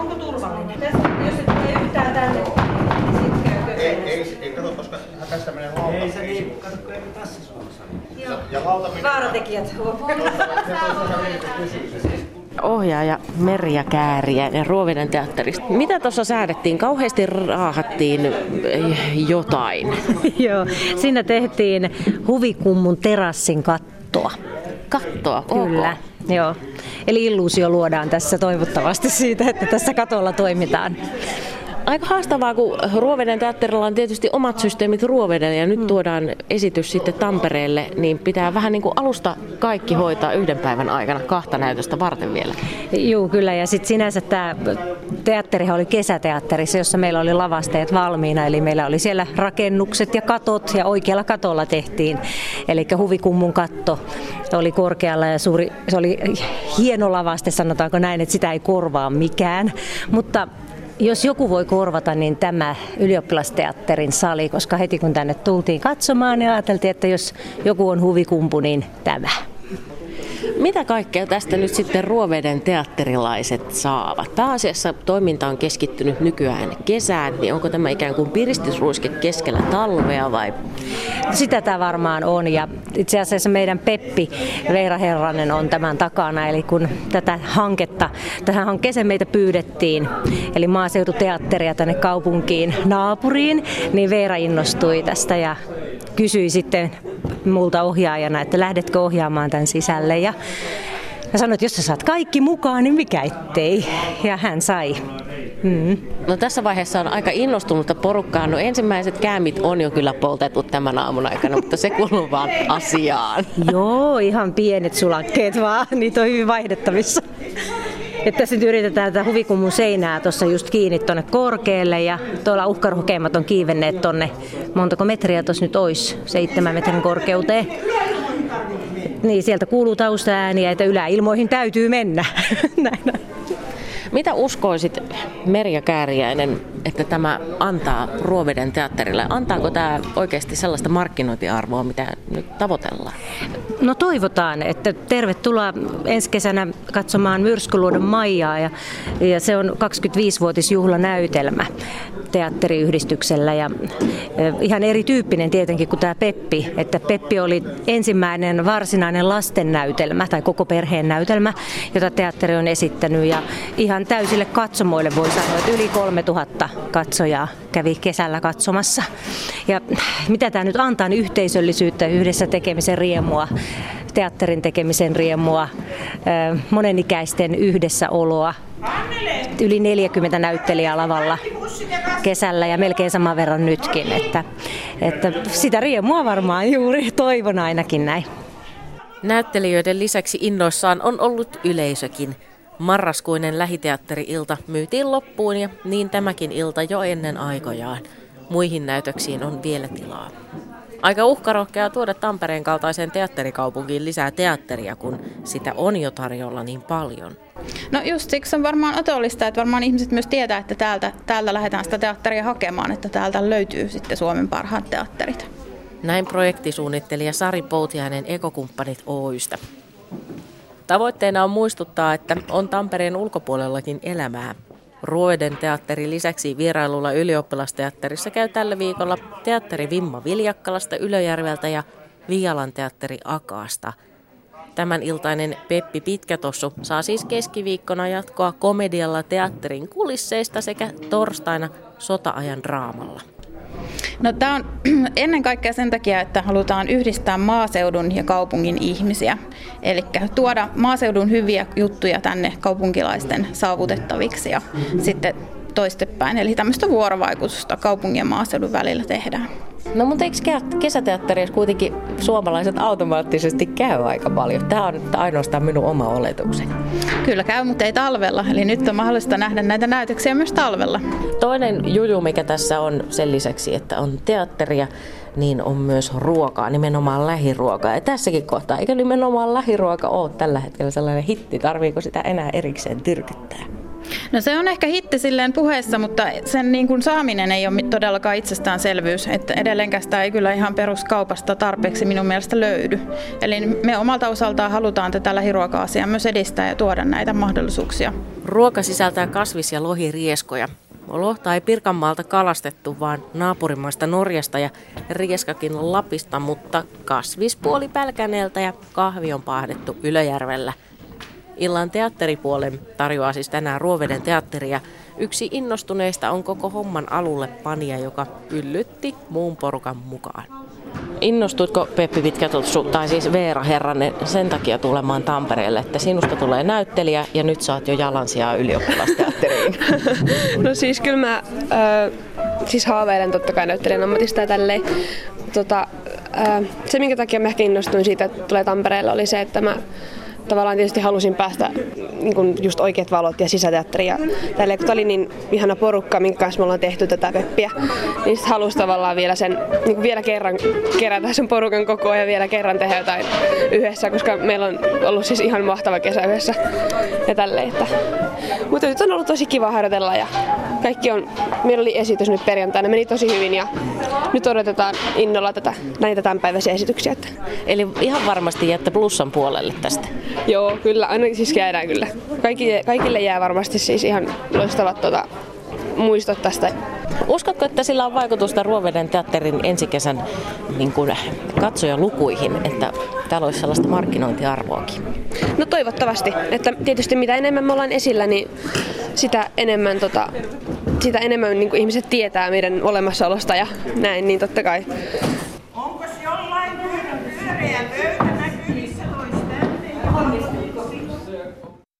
Onko turvallinen? Tässä, jos et tule yhtään tänne, niin sitten käy Ei, ei, ei kato, koska tästä menee lauta. Ei se niin, kato kun ei tässä Suomessa. Ja lauta menee. Vaaratekijät. ohjaaja Merja Kääriä ja Ruovinen teatterista. Mitä tuossa säädettiin? Kauheasti raahattiin jotain. Joo, siinä tehtiin huvikummun terassin kattoa. Kattoa, Kyllä, ok. Joo. Eli illuusio luodaan tässä toivottavasti siitä, että tässä katolla toimitaan. Aika haastavaa, kun Ruoveden teatterilla on tietysti omat systeemit Ruovedelle ja nyt tuodaan esitys sitten Tampereelle, niin pitää vähän niin kuin alusta kaikki hoitaa yhden päivän aikana kahta näytöstä varten vielä. Joo, kyllä. Ja sitten sinänsä tämä teatterihan oli kesäteatterissa, jossa meillä oli lavasteet valmiina. Eli meillä oli siellä rakennukset ja katot ja oikealla katolla tehtiin. Eli huvikummun katto oli korkealla ja suuri, se oli hieno lavaste, sanotaanko näin, että sitä ei korvaa mikään. Mutta jos joku voi korvata, niin tämä ylioppilasteatterin sali, koska heti kun tänne tultiin katsomaan, niin ajateltiin, että jos joku on huvikumpu, niin tämä. Mitä kaikkea tästä nyt sitten Ruoveden teatterilaiset saavat? Pääasiassa toiminta on keskittynyt nykyään kesään, niin onko tämä ikään kuin piristysruiske keskellä talvea vai? Sitä tämä varmaan on ja itse asiassa meidän Peppi Veera Herranen on tämän takana. Eli kun tätä hanketta, tähän hankkeeseen meitä pyydettiin, eli maaseututeatteria tänne kaupunkiin naapuriin, niin Veera innostui tästä ja kysyi sitten multa ohjaajana, että lähdetkö ohjaamaan tämän sisälle. Ja Mä sanoin, että jos sä saat kaikki mukaan, niin mikä ettei. Ja hän sai. Mm. No tässä vaiheessa on aika innostunutta porukkaa. No ensimmäiset käämit on jo kyllä poltettu tämän aamun aikana, mutta se kuuluu vaan asiaan. Joo, ihan pienet sulakkeet vaan, niitä on hyvin vaihdettavissa. Että tässä nyt yritetään tätä huvikummun seinää tuossa just kiinni tuonne korkealle ja tuolla uhkaruhkeimmat on kiivenneet tonne, montako metriä tuossa nyt olisi, seitsemän metrin korkeuteen. Niin, sieltä kuuluu taustaääniä, että yläilmoihin täytyy mennä. Näin. Mitä uskoisit, Merja Kääriäinen, että tämä antaa Ruoveden teatterille? Antaako tämä oikeasti sellaista markkinointiarvoa, mitä nyt tavoitellaan? No toivotaan, että tervetuloa ensi kesänä katsomaan Myrskyluodon Maijaa ja, ja se on 25-vuotisjuhlanäytelmä teatteriyhdistyksellä ja ihan erityyppinen tietenkin kuin tämä Peppi, että Peppi oli ensimmäinen varsinainen lastennäytelmä tai koko perheen näytelmä, jota teatteri on esittänyt ja ihan täysille katsomoille voi sanoa, että yli 3000 katsojaa kävi kesällä katsomassa. Ja mitä tämä nyt antaa, niin yhteisöllisyyttä, yhdessä tekemisen riemua, teatterin tekemisen riemua, monenikäisten yhdessäoloa, yli 40 näyttelijää lavalla kesällä ja melkein saman verran nytkin. Että, että sitä riemua varmaan juuri toivon ainakin näin. Näyttelijöiden lisäksi innoissaan on ollut yleisökin. Marraskuinen lähiteatteri-ilta myytiin loppuun ja niin tämäkin ilta jo ennen aikojaan. Muihin näytöksiin on vielä tilaa. Aika uhkarohkeaa tuoda Tampereen kaltaiseen teatterikaupunkiin lisää teatteria, kun sitä on jo tarjolla niin paljon. No just siksi on varmaan otollista, että varmaan ihmiset myös tietää, että täältä, täältä lähdetään sitä teatteria hakemaan, että täältä löytyy sitten Suomen parhaat teatterit. Näin projektisuunnittelija Sari Poutiainen Ekokumppanit Oystä. Tavoitteena on muistuttaa, että on Tampereen ulkopuolellakin elämää. Ruoden teatterin lisäksi vierailulla ylioppilasteatterissa käy tällä viikolla teatteri Vimma Viljakkalasta Ylöjärveltä ja Vialan teatteri Akaasta. Tämän iltainen Peppi Pitkätossu saa siis keskiviikkona jatkoa komedialla teatterin kulisseista sekä torstaina sota-ajan draamalla. No, tämä on ennen kaikkea sen takia, että halutaan yhdistää maaseudun ja kaupungin ihmisiä. Eli tuoda maaseudun hyviä juttuja tänne kaupunkilaisten saavutettaviksi ja sitten toistepäin. Eli tämmöistä vuorovaikutusta kaupungin ja maaseudun välillä tehdään. No mutta eikö kesäteatterissa kuitenkin suomalaiset automaattisesti käy aika paljon? Tämä on ainoastaan minun oma oletukseni. Kyllä käy, mutta ei talvella. Eli nyt on mahdollista nähdä näitä näytöksiä myös talvella. Toinen juju, mikä tässä on sen lisäksi, että on teatteria, niin on myös ruokaa, nimenomaan lähiruokaa. Ja tässäkin kohtaa, eikö nimenomaan lähiruoka ole tällä hetkellä sellainen hitti? Tarviiko sitä enää erikseen tyrkyttää? No se on ehkä hitti silleen puheessa, mutta sen niin kuin saaminen ei ole todellakaan itsestäänselvyys. Että edelleenkään sitä ei kyllä ihan peruskaupasta tarpeeksi minun mielestä löydy. Eli me omalta osaltaan halutaan tätä lähiruoka-asiaa myös edistää ja tuoda näitä mahdollisuuksia. Ruoka sisältää kasvis- ja lohirieskoja. Lohta ei Pirkanmaalta kalastettu, vaan naapurimaista Norjasta ja rieskakin Lapista, mutta kasvispuoli Pälkäneeltä ja kahvi on pahdettu Ylöjärvellä. Illan teatteripuolen tarjoaa siis tänään Ruoveden teatteria. Yksi innostuneista on koko homman alulle panija, joka yllytti muun porukan mukaan. Innostuitko Peppi Pitkätutsu, tai siis Veera Herranen, sen takia tulemaan Tampereelle, että sinusta tulee näyttelijä ja nyt saat jo jalansijaa ylioppilasteatteriin? no siis kyllä mä äh, siis haaveilen totta kai näyttelijän ammatista ja tälleen. Tota, äh, se minkä takia mä ehkä innostuin siitä, että tulee Tampereelle oli se, että mä tavallaan tietysti halusin päästä niin kuin just oikeat valot ja sisäteatteri ja tälle, kun oli niin ihana porukka, minkä kanssa me ollaan tehty tätä peppiä, niin sitten halusi tavallaan vielä sen, niin kuin vielä kerran kerätä sen porukan kokoa ja vielä kerran tehdä jotain yhdessä, koska meillä on ollut siis ihan mahtava kesä yhdessä ja tälleen. Että. Mutta nyt on ollut tosi kiva harjoitella ja kaikki on, meillä oli esitys nyt perjantaina, meni tosi hyvin ja nyt odotetaan innolla tätä, näitä tämänpäiväisiä esityksiä. Eli ihan varmasti jäätte plussan puolelle tästä. Joo, kyllä. Aina siis jäädään kyllä. Kaikille, kaikille jää varmasti siis ihan loistavat tota, muistot tästä. Uskotko, että sillä on vaikutusta Ruoveden teatterin ensi kesän niin kuin, katsojalukuihin, että täällä olisi sellaista markkinointiarvoakin? No toivottavasti. Että tietysti mitä enemmän me ollaan esillä, niin sitä enemmän, tota, sitä enemmän niin kuin ihmiset tietää meidän olemassaolosta ja näin, niin totta kai. Onko jollain pyöreä pöytä?